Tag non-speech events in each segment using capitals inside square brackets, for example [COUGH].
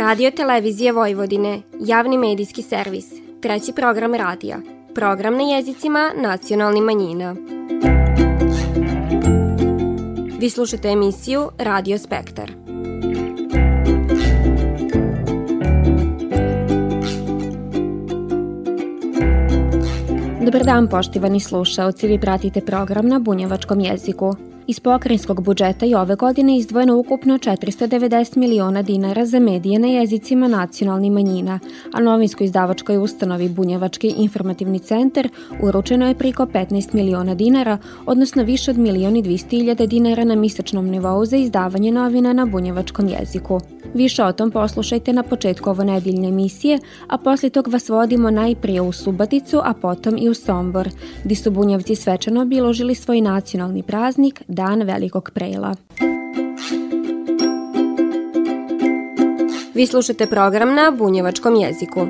Radio Televizije Vojvodine, javni medijski servis, treći program radija, program na jezicima nacionalnih manjina. Vi slušate emisiju Radio Spektar. Dobar dan poštivani slušaoci, vi pratite program na bunjevačkom jeziku. Iz pokrenjskog budžeta i ove godine izdvojeno ukupno 490 miliona dinara za medije na jezicima nacionalnih manjina, a novinskoj izdavačkoj ustanovi Bunjevački informativni centar uručeno je priko 15 miliona dinara, odnosno više od milioni 200 hiljada dinara na misečnom nivou za izdavanje novina na bunjevačkom jeziku. Više o tom poslušajte na početku ovo nedeljne emisije, a posle tog vas vodimo najprije u Subaticu, a potom i u Sombor, gdje su bunjevci svečano obiložili svoj nacionalni praznik, Dan velikog prela. Vi slušate program na bunjevačkom jeziku.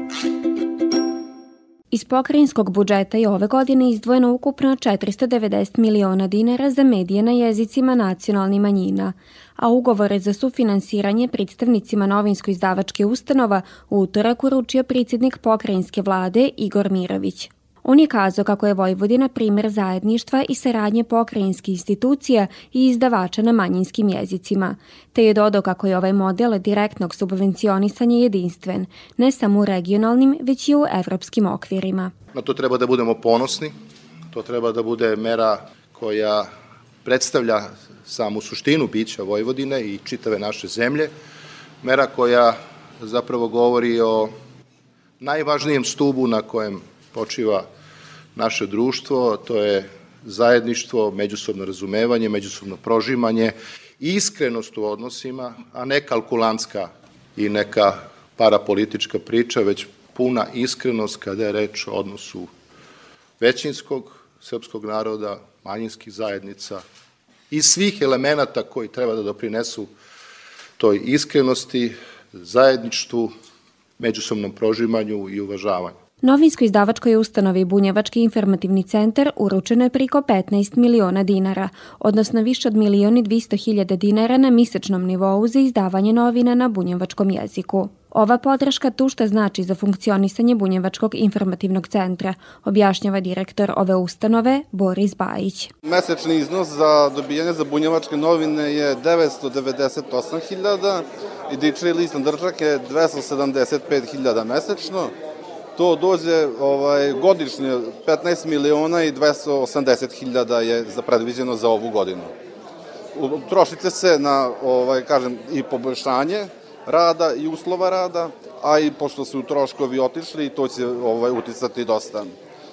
Iz pokrajinskog budžeta je ove godine izdvojeno ukupno 490 miliona dinara za medije na jezicima nacionalnih manjina, a ugovore za sufinansiranje predstavnicima novinsko-izdavačke ustanova u utorak uručio predsjednik pokrajinske vlade Igor Mirović. On je kazao kako je Vojvodina primer zajedništva i saradnje pokrajinskih institucija i izdavača na manjinskim jezicima, te je dodao kako je ovaj model direktnog subvencionisanja jedinstven, ne samo u regionalnim, već i u evropskim okvirima. Na to treba da budemo ponosni, to treba da bude mera koja predstavlja samu suštinu bića Vojvodine i čitave naše zemlje, mera koja zapravo govori o najvažnijem stubu na kojem počiva naše društvo, to je zajedništvo, međusobno razumevanje, međusobno prožimanje, iskrenost u odnosima, a ne kalkulantska i neka parapolitička priča, već puna iskrenost kada je reč o odnosu većinskog srpskog naroda, manjinskih zajednica i svih elemenata koji treba da doprinesu toj iskrenosti, zajedništvu, međusobnom prožimanju i uvažavanju. Novinsko-izdavačkoj ustanovi Bunjevački informativni centar uručeno je priko 15 miliona dinara, odnosno više od milioni 200 hiljada dinara na misečnom nivou za izdavanje novina na bunjevačkom jeziku. Ova podrška tu šta znači za funkcionisanje Bunjevačkog informativnog centra, objašnjava direktor ove ustanove Boris Bajić. Mesečni iznos za dobijanje za bunjevačke novine je 998.000 i dičri list na držak je 275.000 mesečno to dođe ovaj, godišnje 15 miliona i 280 hiljada je za predviđeno za ovu godinu. Trošite se na, ovaj, kažem, i poboljšanje rada i uslova rada, a i pošto su troškovi otišli, to će ovaj, uticati dosta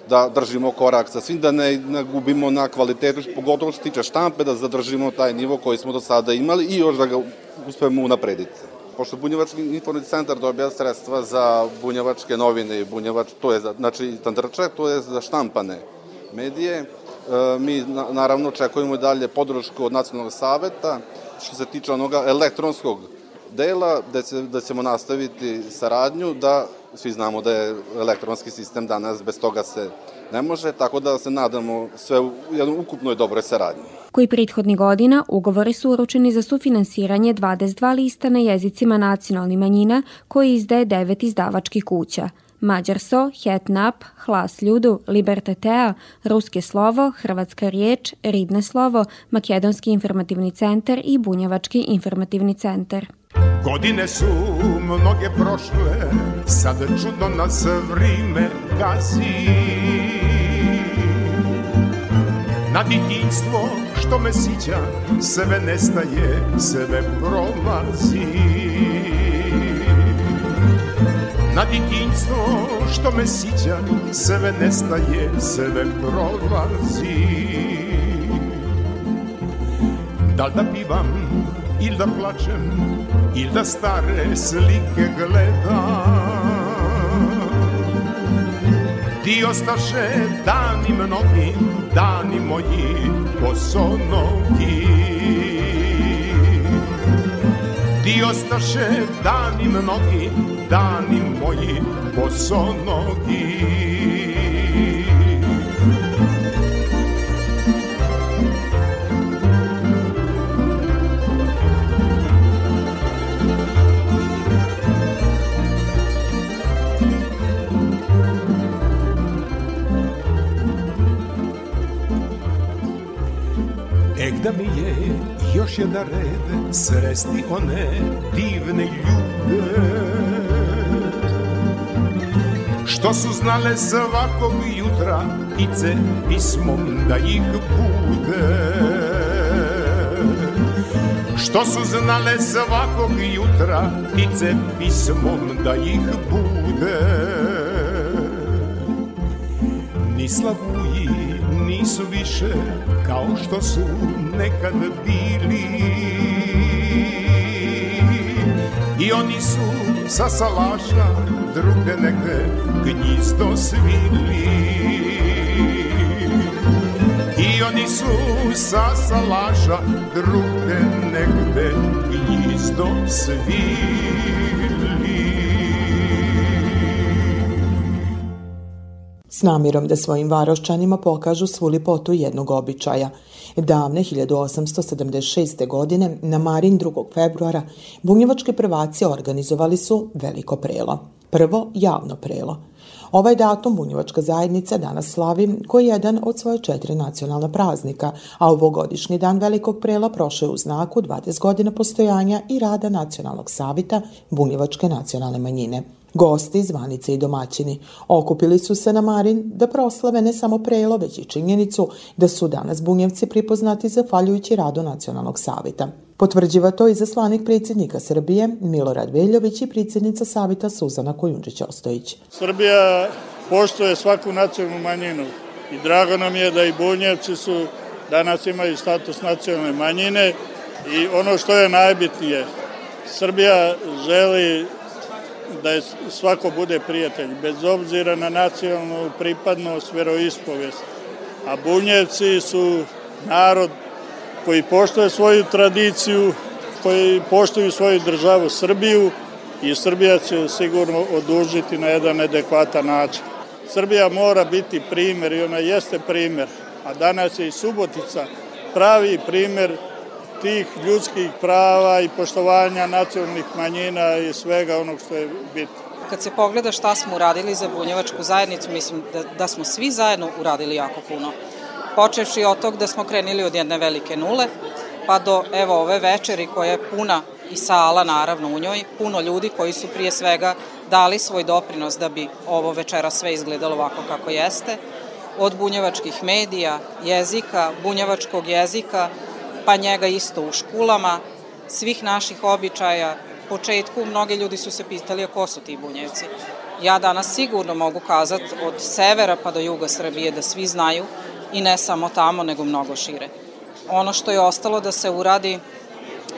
da držimo korak sa svim, da ne, ne gubimo na kvalitetu, pogotovo što tiče štampe, da zadržimo taj nivo koji smo do sada imali i još da ga uspemo unaprediti pošto Bunjevački informativni centar dobija sredstva za bunjevačke novine i bunjevač, to je za, znači tandrčak, to je za štampane medije. E, mi naravno očekujemo dalje podršku od nacionalnog saveta što se tiče onoga elektronskog dela, da, će, da ćemo nastaviti saradnju, da svi znamo da je elektronski sistem danas, bez toga se ne može, tako da se nadamo sve u jednoj ukupnoj dobroj saradnji koji prethodni godina ugovori su uručeni za sufinansiranje 22 lista na jezicima nacionalnih manjina koji izdaje devet izdavačkih kuća. Mađarso, Hetnap, Hlas ljudu, Libertatea, Ruske slovo, Hrvatska riječ, Ridne slovo, Makedonski informativni centar i Bunjevački informativni centar. Godine su mnoge prošle, sad čudno nas vrime gazi. Na ditinstvo što me sića, sve nestaje, sve prolazi. Na ditinstvo što me sića, sve nestaje, sve prolazi. Da li da pivam, ili da plačem, ili da stare slike gledam, Ti ostaše dani mnogi, dani moji bosonogi. Ti ostaše dani mnogi, dani moji bosonogi. je da red sresti one divne ljude Što su znale svakog jutra ptice pismom da ih bude Što su znale svakog jutra ptice pismom da ih bude Ni slavuji nisu više kao što su nekad bili. I oni su sa salaša druge neke gnjizdo svili. I oni su sa salaša druge negde gnjizdo svili s namirom da svojim varošćanima pokažu svu lipotu jednog običaja. Davne 1876. godine, na Marin 2. februara, bunjevački prvaci organizovali su veliko prelo. Prvo javno prelo. Ovaj datum bunjevačka zajednica danas slavi koji je jedan od svoje četiri nacionalna praznika, a ovogodišnji dan velikog prela prošao je u znaku 20 godina postojanja i rada Nacionalnog savita bunjevačke nacionalne manjine. Gosti, zvanice i domaćini okupili su se na Marin da proslave ne samo prelo, već i činjenicu da su danas bunjevci pripoznati zahvaljujući radu Nacionalnog savita. Potvrđiva to i zaslanik predsjednika Srbije Milorad Veljović i predsjednica Savita Suzana Kojundžić-Ostojić. Srbija poštuje svaku nacionalnu manjinu i drago nam je da i bunjevci su danas imaju status nacionalne manjine i ono što je najbitnije, Srbija želi da je svako bude prijatelj, bez obzira na nacionalnu pripadnost, veroispovest. A bunjevci su narod koji poštuje svoju tradiciju, koji poštuju svoju državu Srbiju i Srbija će sigurno odužiti na jedan adekvatan način. Srbija mora biti primer i ona jeste primer, a danas je i Subotica pravi primer tih ljudskih prava i poštovanja nacionalnih manjina i svega onog što je bitno. Kad se pogleda šta smo uradili za bunjevačku zajednicu, mislim da, da smo svi zajedno uradili jako puno. Počevši od tog da smo krenili od jedne velike nule, pa do evo ove večeri koja je puna i sala naravno u njoj, puno ljudi koji su prije svega dali svoj doprinos da bi ovo večera sve izgledalo ovako kako jeste, od bunjevačkih medija, jezika, bunjevačkog jezika, pa njega isto u školama, svih naših običaja. Početku mnogi ljudi su se pitali a ko su ti bunjevci. Ja danas sigurno mogu kazati od severa pa do juga Srbije da svi znaju i ne samo tamo nego mnogo šire. Ono što je ostalo da se uradi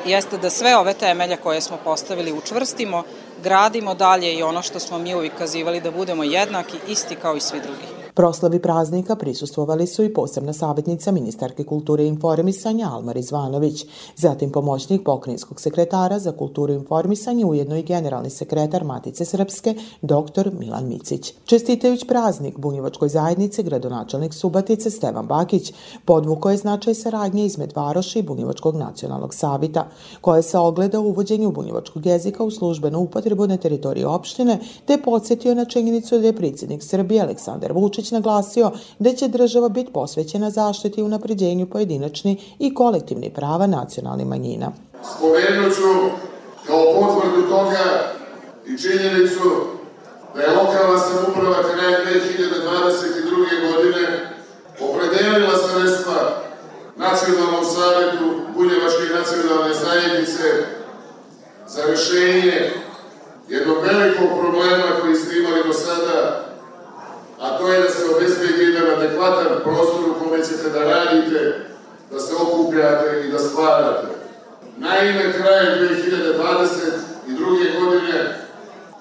jeste da sve ove temelje koje smo postavili učvrstimo, gradimo dalje i ono što smo mi uvijek kazivali da budemo jednaki, isti kao i svi drugi. Proslavi praznika prisustvovali su i posebna savjetnica ministarke kulture i informisanja Almar Izvanović, zatim pomoćnik pokrinjskog sekretara za kulturu i informisanje, ujedno i generalni sekretar Matice Srpske, dr. Milan Micić. Čestitajući praznik Bunjevačkoj zajednici, gradonačelnik Subatice Stevan Bakić podvuko je značaj saradnje izmed Varoša i Bunjevačkog nacionalnog savita, koje se ogleda u uvođenju bunjevačkog jezika u službenu upotrebu na teritoriji opštine, te podsjetio na činjenicu da je predsjednik Srbije Aleksandar Vučić naglasio da će država biti posvećena zaštiti i unapređenju pojedinačni i kolektivni prava nacionalnih manjina. Spomenut ću kao potvrdu toga i činjenicu da je lokalna samuprava krajem 2022. godine opredelila sredstva Nacionalnom savjetu Bunjevačke nacionalne zajednice za rešenje jednog velikog problema koji ste imali do sada a to je da se obezbedi jedan adekvatan prostor u kome ćete da radite, da se okupljate i da stvarate. Naime, krajem 2022. godine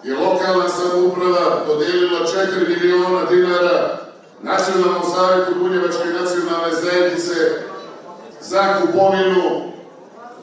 je lokalna samouprava dodelila 4 miliona dinara Nacionalnom savjetu Bunjevačke nacionalne zajednice za kupovinu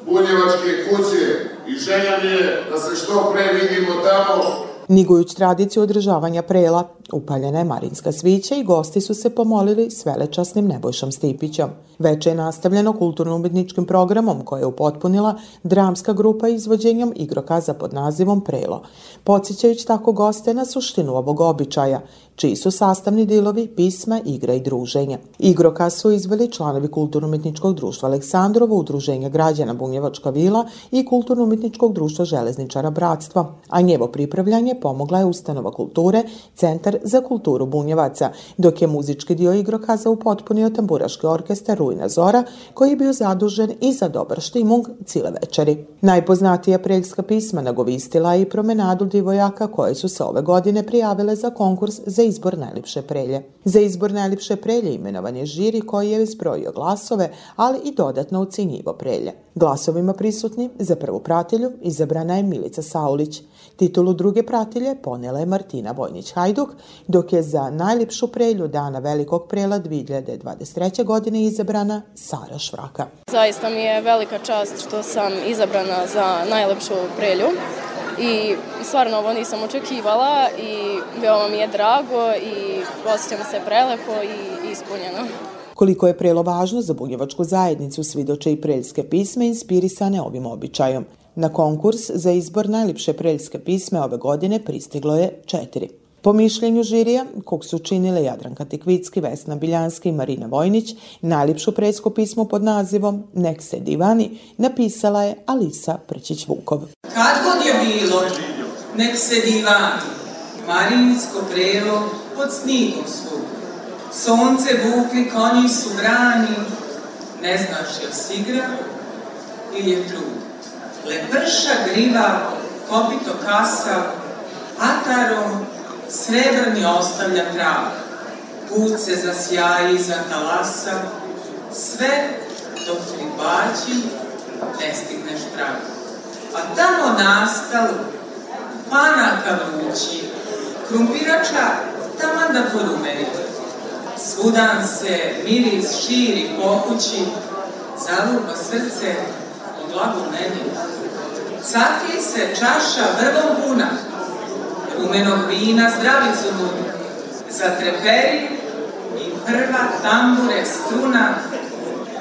Bunjevačke kuće i želja mi je da se što pre vidimo tamo Nigujući tradiciju održavanja prela, upaljena je Marinska svića i gosti su se pomolili s velečasnim Nebojšom Stipićom. Veče je nastavljeno kulturno-umetničkim programom koje je upotpunila dramska grupa izvođenjem igrokaza pod nazivom Prelo, podsjećajući tako goste na suštinu ovog običaja, čiji su sastavni dilovi pisma, igra i druženja. Igrokaz su izveli članovi Kulturno-umetničkog društva Aleksandrovo, Udruženja građana Bunjevačka vila i Kulturno-umetničkog društva Železničara Bratstva, a njevo pripravljanje pomogla je Ustanova kulture, Centar za kulturu Bunjevaca, dok je muzički dio igrokaza upotpunio tamburaški orkestar Rujna Zora, koji je bio zadužen i za dobar štimung cile večeri. Najpoznatija preljska pisma nagovistila je i promenadu divojaka koje su se ove godine prijavile za konkurs za izbor najljepše prelje. Za izbor najljepše prelje imenovan je žiri koji je izbrojio glasove, ali i dodatno ucinjivo prelje. Glasovima prisutni za prvu pratilju izabrana je Milica Saulić. Titulu druge pratilje ponela je Martina Vojnić-Hajduk, dok je za najljepšu prelju Dana Velikog prela 2023. godine izabrana Sara Švraka. Zaista mi je velika čast što sam izabrana za najlepšu prelju i stvarno ovo nisam očekivala i veoma mi je drago i osjećam se prelepo i ispunjeno. Koliko je prelo važno za bunjevačku zajednicu svidoče i preljske pisme inspirisane ovim običajom. Na konkurs za izbor najljepše preljske pisme ove godine pristiglo je četiri. Po mišljenju žirija, kog su činile Jadranka Tikvicki, Vesna Biljanski i Marina Vojnić, najljepšu preljsko pismo pod nazivom Nek se divani napisala je Alisa Prčić-Vukov. Kad god je bilo, nek se divani, Marinsko prelo pod snigom svog. Sonce vukli, konji su brani, ne znaš je sigra ili je trud. Leprša griva, kopito kasa, atarom srebrni ostavlja trav. Put se zasjaji za talasa, sve dok ribači ne stigneš prav. A tamo nastalu, panaka vrući, krumpirača taman da porumeni. Svudan se miris širi po kući, zalupa srce od blagu meni. Cakli se čaša vrvom puna, rumenog vina zdravicu nudi, zatreperi i prva tambure struna,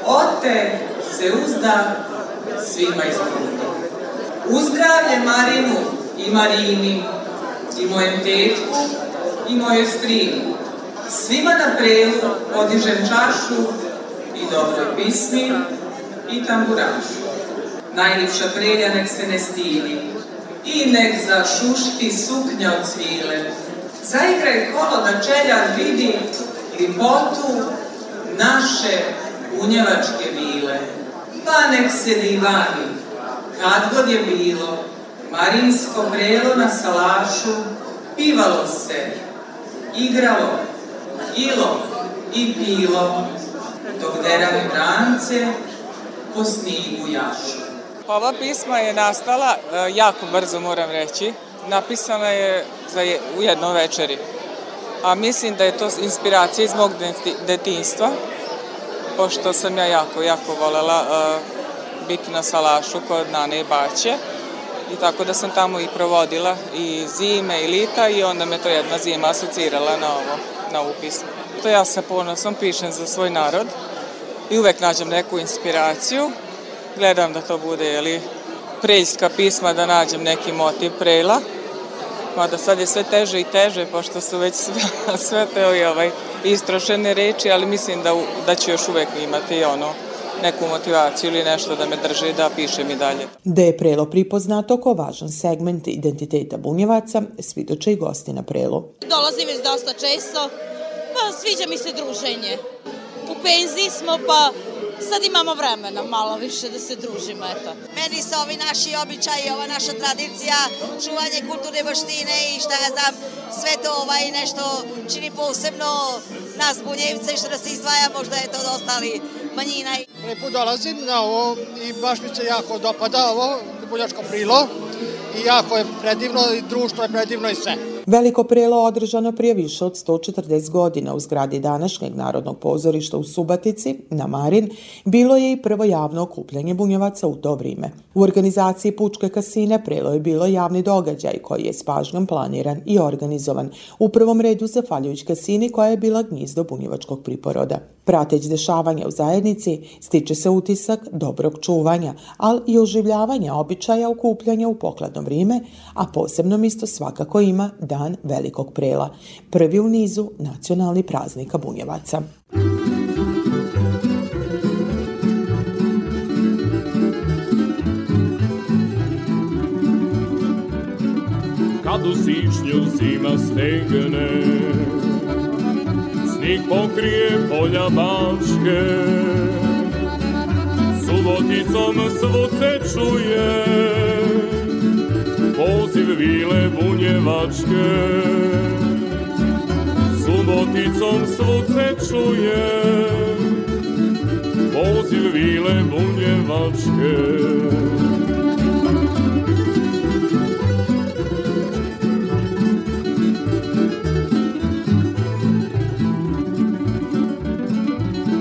ote se uzda svima izbudu. Uzdravlje Marinu i Marini, i mojem tetku, i moje strini. Svima na prelu podižem čašu i dobroj pismi i tamburašu. Najljepša prelja nek se ne stidi, i nek zašušti suknja od cvile. Zaigraj kolo da čeljan vidi lipotu naše unjevačke vile. Pa nek se divani, kad god je bilo, marinsko brelo na salašu, pivalo se, igralo, ilo i pilo, dok derali brance po snigu jašu. Ova pisma je nastala e, jako brzo, moram reći. Napisana je za je, u jednoj večeri. A mislim da je to inspiracija iz mog detinstva, pošto sam ja jako, jako volela uh, biti na salašu kod Nane i Baće. I tako da sam tamo i provodila i zime i lita i onda me to jedna zima asocirala na ovo, na ovu pismu. To ja sa ponosom pišem za svoj narod i uvek nađem neku inspiraciju gledam da to bude jeli, preljska pisma, da nađem neki motiv prela. Mada sad je sve teže i teže, pošto su već sve, [LAUGHS] sve te i ovaj, istrošene reči, ali mislim da, da ću još uvek imati ono, neku motivaciju ili nešto da me drži da pišem i dalje. Da je prelo pripoznato kao važan segment identiteta bunjevaca, svidoče i gosti na prelu. Dolazim već dosta često, pa sviđa mi se druženje. U penziji smo, pa sad imamo vremena malo više da se družimo, eto. Meni su ovi naši običaji, ova naša tradicija, čuvanje kulturne baštine i šta ja znam, sve to ovaj nešto čini posebno nas bunjevce što nas izdvaja, možda je to dosta ali manjina. Prvi put dolazim na ovo i baš mi se jako dopada ovo, bunjačko prilo i jako je predivno i društvo je predivno i sve. Veliko prelo održano prije više od 140 godina u zgradi današnjeg Narodnog pozorišta u Subatici, na Marin, bilo je i prvo javno okupljanje bunjevaca u to vrijeme. U organizaciji Pučke kasine prelo je bilo javni događaj koji je s pažnjom planiran i organizovan, u prvom redu zahvaljujući kasini koja je bila gnjizdo bunjevačkog priporoda. Prateć dešavanja u zajednici stiče se utisak dobrog čuvanja, ali i oživljavanja običaja okupljanja u pokladno vrijeme, a posebno misto svakako ima Dan Velikog prela, prvi u nizu nacionalni praznika Bunjevaca. Kad u sišnju zima stegne Snig pokrije polja baške Suboticom svo se čuje Poziv vile bunjevačke. Suboticom se čuje. Poziv vile bunjevačke.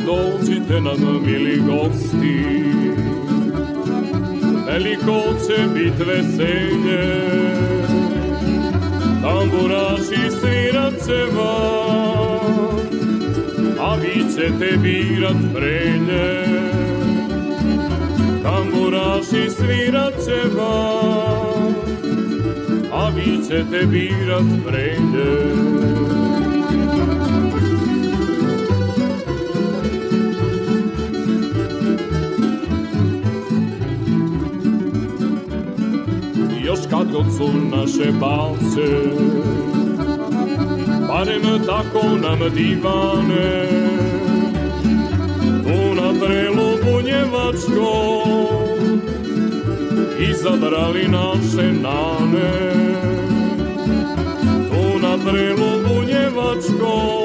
Dođite nam, mili gosti. Veliko će bit veselje, tamburaši svirat će vam, a vi ćete birat prenje. Tamburaši svirat će vam, a vi ćete birat prenje. Još kad god su naše balce Barem tako nam divane Tu na prelu bunjevačko Izabrali naše nane Tu na prelu bunjevačko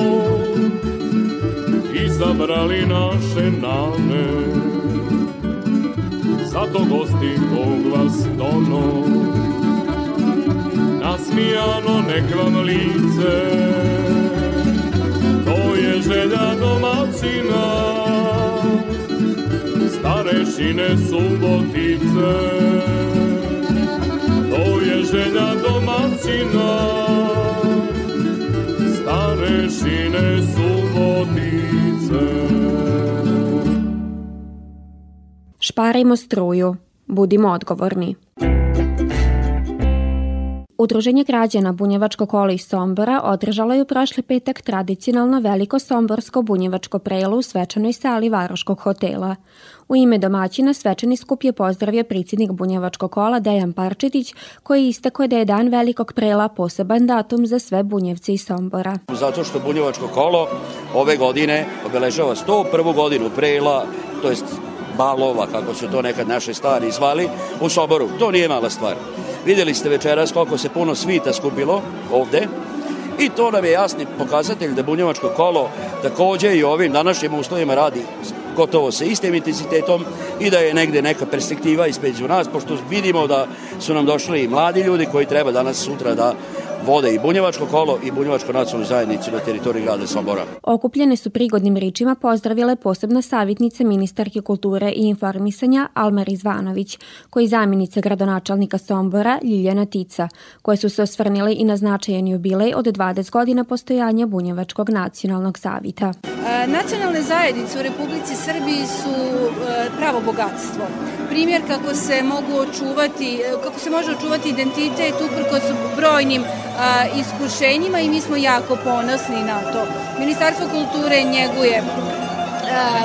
Izabrali naše nane Zato gosti Bog vas dono. Nasmijano nek vam lice To je želja domaćina Starešine subotice To je želja domaćina Starešine subotice Šparajmo struju. Budimo odgovorni. Udruženje građana Bunjevačko kolo iz Sombora održalo je u prošli petak tradicionalno veliko somborsko bunjevačko prelo u svečanoj sali Varoškog hotela. U ime domaćina svečani skup je pozdravio predsjednik Bunjevačkog kola Dejan Parčetić, koji istako da je dan velikog prela poseban datum za sve bunjevce iz Sombora. Zato što Bunjevačko kolo ove godine obeležava 101. godinu prela, to jest balova, kako su to nekad naše stari zvali, u Soboru. To nije mala stvar. Vidjeli ste večeras koliko se puno svita skupilo ovde i to nam je jasni pokazatelj da bunjevačko kolo takođe i ovim današnjim uslovima radi gotovo sa istim intenzitetom i da je negde neka perspektiva ispeđu nas, pošto vidimo da su nam došli i mladi ljudi koji treba danas sutra da vode i bunjevačko kolo i bunjevačko nacionalnu zajednicu na teritoriji grada Sombora. Okupljene su prigodnim ričima pozdravile posebna savjetnica ministarke kulture i informisanja Almar Izvanović, koji zamjenica gradonačelnika Sombora Ljiljana Tica, koje su se osvrnile i na značajan jubilej od 20 godina postojanja Bunjevačkog nacionalnog savita. E, nacionalne zajednice u Republici Srbiji su e, pravo bogatstvo. Primjer kako se mogu očuvati, e, kako se može očuvati identitet uprkos brojnim iskušenjima i mi smo jako ponosni na to. Ministarstvo kulture njeguje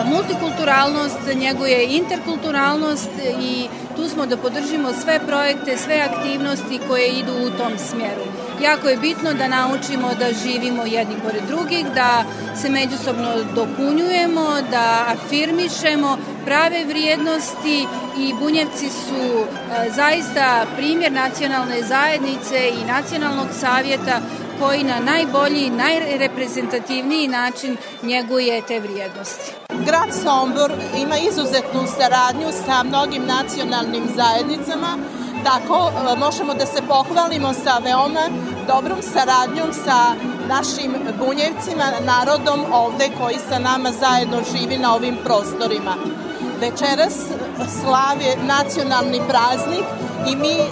multikulturalnost, njeguje interkulturalnost i tu smo da podržimo sve projekte, sve aktivnosti koje idu u tom smjeru. Jako je bitno da naučimo da živimo jedni pored drugih, da se međusobno dopunjujemo, da afirmišemo prave vrijednosti i Bunjevci su e, zaista primjer nacionalne zajednice i nacionalnog savjeta koji na najbolji, najreprezentativniji način njeguje te vrijednosti. Grad Sombor ima izuzetnu saradnju sa mnogim nacionalnim zajednicama, tako e, možemo da se pohvalimo sa veoma dobrom saradnjom sa našim bunjevcima, narodom ovde koji sa nama zajedno živi na ovim prostorima. Večeras slave nacionalni praznik i mi e,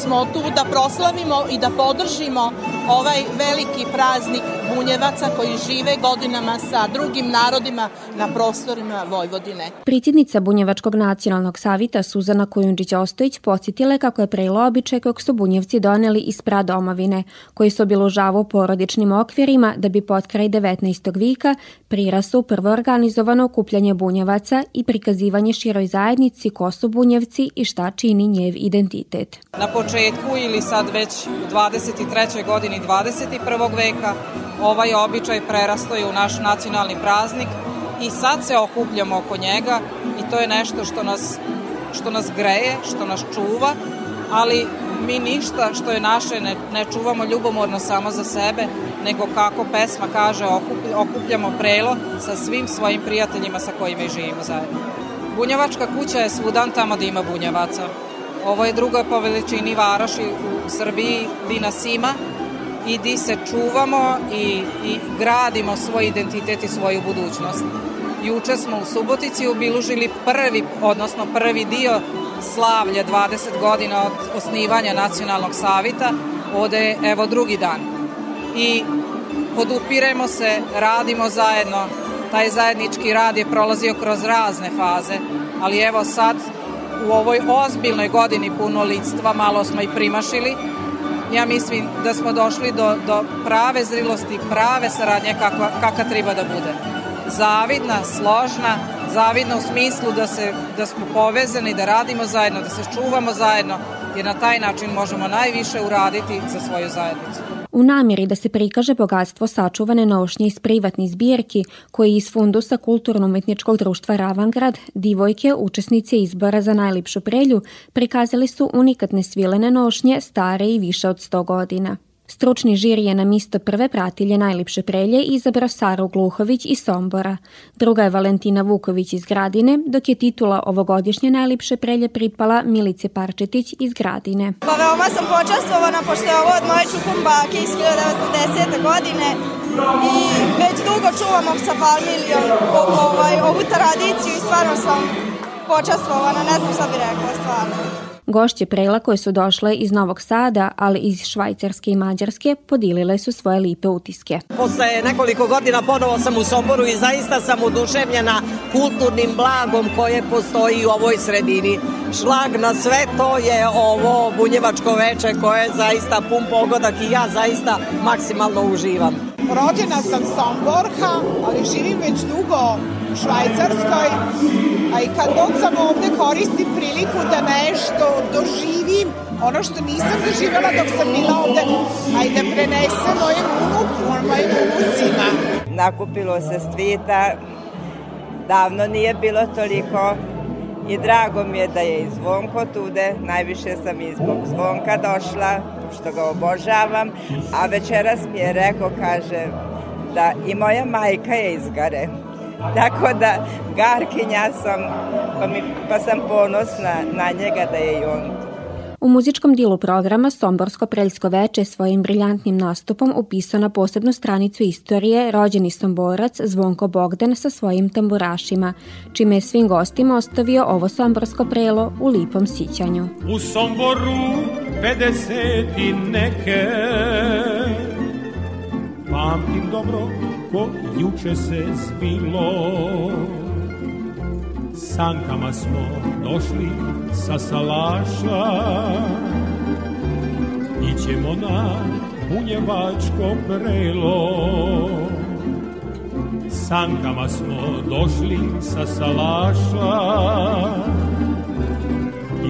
smo tu da proslavimo i da podržimo ovaj veliki praznik bunjevaca koji žive godinama sa drugim narodima na prostorima Vojvodine. Pricidnica Bunjevačkog nacionalnog savita Suzana Kojundžić-Ostojić podsjetila je kako je prejela običaj kojeg su bunjevci doneli iz pradomovine, koji se obilužavao porodičnim okvirima da bi pod kraj 19. vika prirasao prvo organizovano okupljanje bunjevaca i prikazivanje široj zajednici ko su bunjevci i šta čini njev identitet. Na početku ili sad već u 23. godini 21. veka ovaj običaj prerastoje u naš nacionalni praznik i sad se okupljamo oko njega i to je nešto što nas, što nas greje, što nas čuva, ali mi ništa što je naše ne, ne čuvamo ljubomorno samo za sebe, nego kako pesma kaže okupljamo prelo sa svim svojim prijateljima sa kojima i živimo zajedno. Bunjevačka kuća je svudan tamo da ima bunjevaca. Ovo je druga po veličini varoši u Srbiji, di nas ima i di se čuvamo i, i gradimo svoj identitet i svoju budućnost. Juče smo u Subotici obilužili prvi, odnosno prvi dio slavlja 20 godina od osnivanja Nacionalnog savita, ode evo drugi dan. I podupiremo se, radimo zajedno, taj zajednički rad je prolazio kroz razne faze, ali evo sad u ovoj ozbiljnoj godini punolitstva malo smo i primašili, ja mislim da smo došli do, do prave zrilosti, prave saradnje kakva, kakva treba da bude. Zavidna, složna, zavidna u smislu da, se, da smo povezani, da radimo zajedno, da se čuvamo zajedno, jer na taj način možemo najviše uraditi za svoju zajednicu. U namjeri da se prikaže bogatstvo sačuvane nošnje iz privatnih zbirki, koji iz fundusa Kulturno-umetničkog društva Ravangrad, divojke, učesnice izbora za najlipšu prelju, prikazali su unikatne svilene nošnje stare i više od 100 godina. Stručni žir je na misto prve pratilje najlipše prelje izabrao Saru Gluhović iz Sombora. Druga je Valentina Vuković iz Gradine, dok je titula ovogodišnje najlipše prelje pripala Milice Parčetić iz Gradine. Pa veoma sam počastvovana pošto je ovo od moje čukumbake iz 1910. godine i već dugo čuvamo sa familijom ovaj, ovu tradiciju i stvarno sam počastvovana, ne znam šta bi rekla stvarno. Gošće prela koje su došle iz Novog Sada, ali iz Švajcarske i Mađarske, podilile su svoje lipe utiske. Posle nekoliko godina ponovo sam u Somboru i zaista sam oduševljena kulturnim blagom koje postoji u ovoj sredini. Šlag na sve to je ovo bunjevačko veče koje je zaista pun pogodak i ja zaista maksimalno uživam. Rođena sam Somborka, ali živim već dugo Švajcarskoj, a i kad god sam ovde koristim priliku da nešto doživim, ono što nisam doživjela dok sam bila ovde, a i da prenesem mojem unuku, mojim unucima. Nakupilo se stvita, davno nije bilo toliko i drago mi je da je i Zvonko tude, najviše sam i zbog Zvonka došla, što ga obožavam, a večeras mi je rekao, kaže, da i moja majka je iz Gare. Tako da, Garkinja sam, pa, mi, pa sam ponosna na njega da je i on U muzičkom dilu programa Somborsko preljsko veče svojim briljantnim nastupom upisao na posebnu stranicu istorije rođeni Somborac Zvonko Bogdan sa svojim tamburašima, čime je svim gostima ostavio ovo Somborsko prelo u lipom sićanju. U Somboru 50 i neke Pamtim dobro ko juče se zbilo. Sankama smo došli sa salaša. Ićemo na bunjevačko prelo Sankama smo došli sa salaša.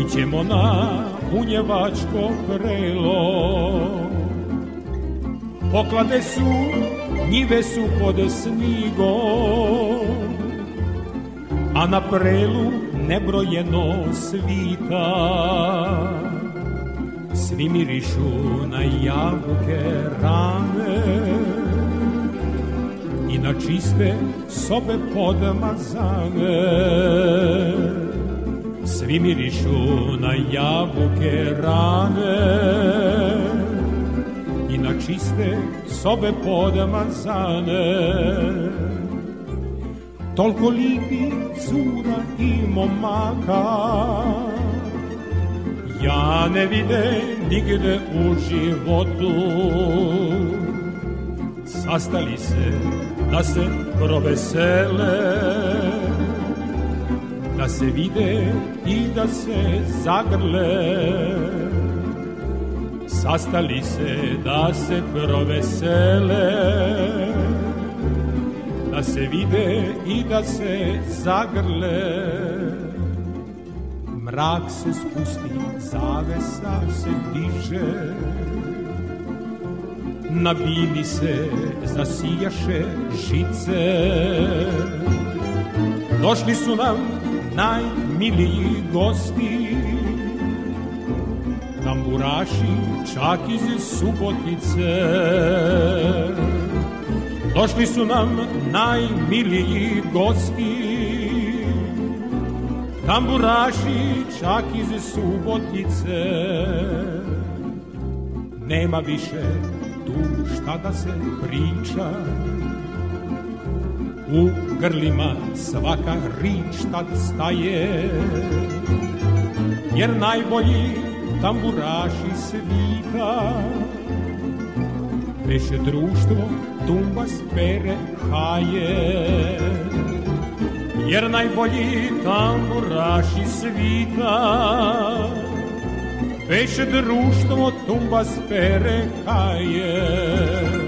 Ićemo na bunjevačko prelo Poklade su, njive su pod snigom a na prelu nebrojeno svita. Svi mirišu na jabuke rane i na čiste sobe podmazane. Svi mirišu na jabuke rane čiste sobe podmazane Toliko lipi cura i momaka Ja ne vide nigde u životu. Sastali se da se provesele Da se vide i da se zagrle Sastali se da se provesele Da se vide i da se zagrle. Mrak se spusti, zavesa se diže. Na se zasijaše žice. Došli su nam najmiliji gosti Tamburaši čak iz Subotice. Došli su nam najmiliji gosti. Tamburaši čak iz Subotice. Nema više tu šta da se priča. U grlima svaka rič tad staje. Jer najbolji tamburaši svita Beše društvo tumbas pere haje. Jer najbolji tamburaši svita Beše društvo tumbas pere haje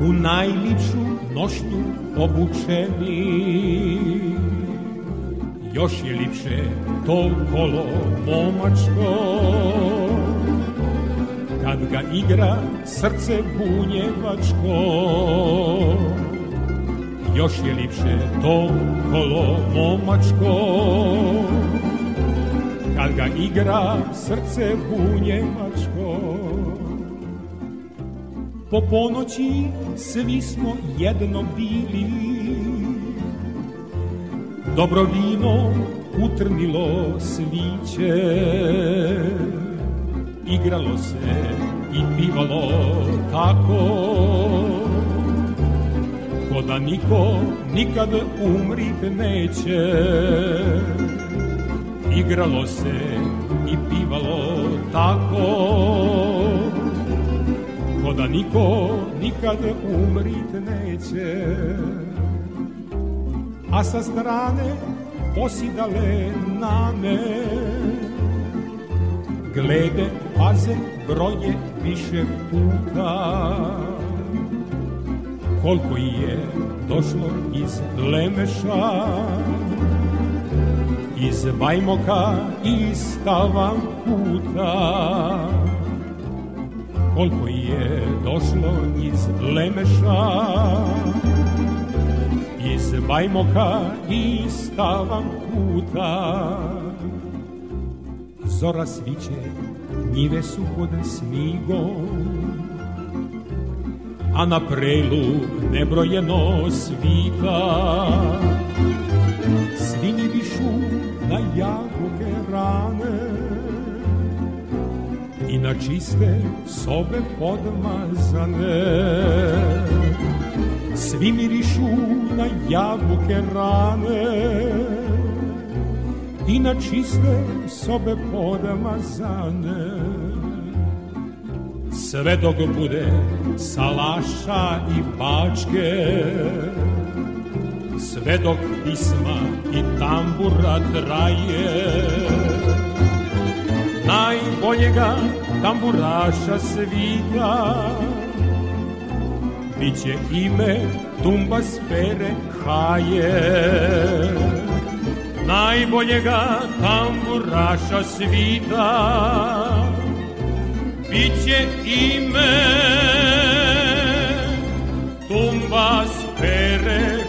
u najlipšu nošnju obučeni. Još je lipše to kolo momačko, kad ga igra srce bunjevačko. Još je lipše to kolo momačko, kad ga igra srce bunjevačko. Po ponoći svi smo jedno bili. Dobro vino utrnilo sviće Igralo se i pivalo tako. Ko da niko nikad umrit neće Igralo se i pivalo tako ko da niko nikad umrit neće. A sa strane posidale name glede, paze, broje više puta. Koliko je došlo iz Lemeša iz Bajmoka i Stavan puta koliko je došlo iz Lemeša, iz Bajmoka i Stavan kuta. Zora sviće, njive su pod snigom, a na prelu nebrojeno svita. Svi višu na jabuke rane, i na čiste sobe podmazane. Svi mirišu na jabuke rane i na čiste sobe podmazane. Sve dok bude salaša i bačke, sve dok pisma i tambura traje, najboljega tamburaša svita. Biće ime Tumba Spere Haje, najboljega tamburaša svita. Biće ime Tumba Spere Haje.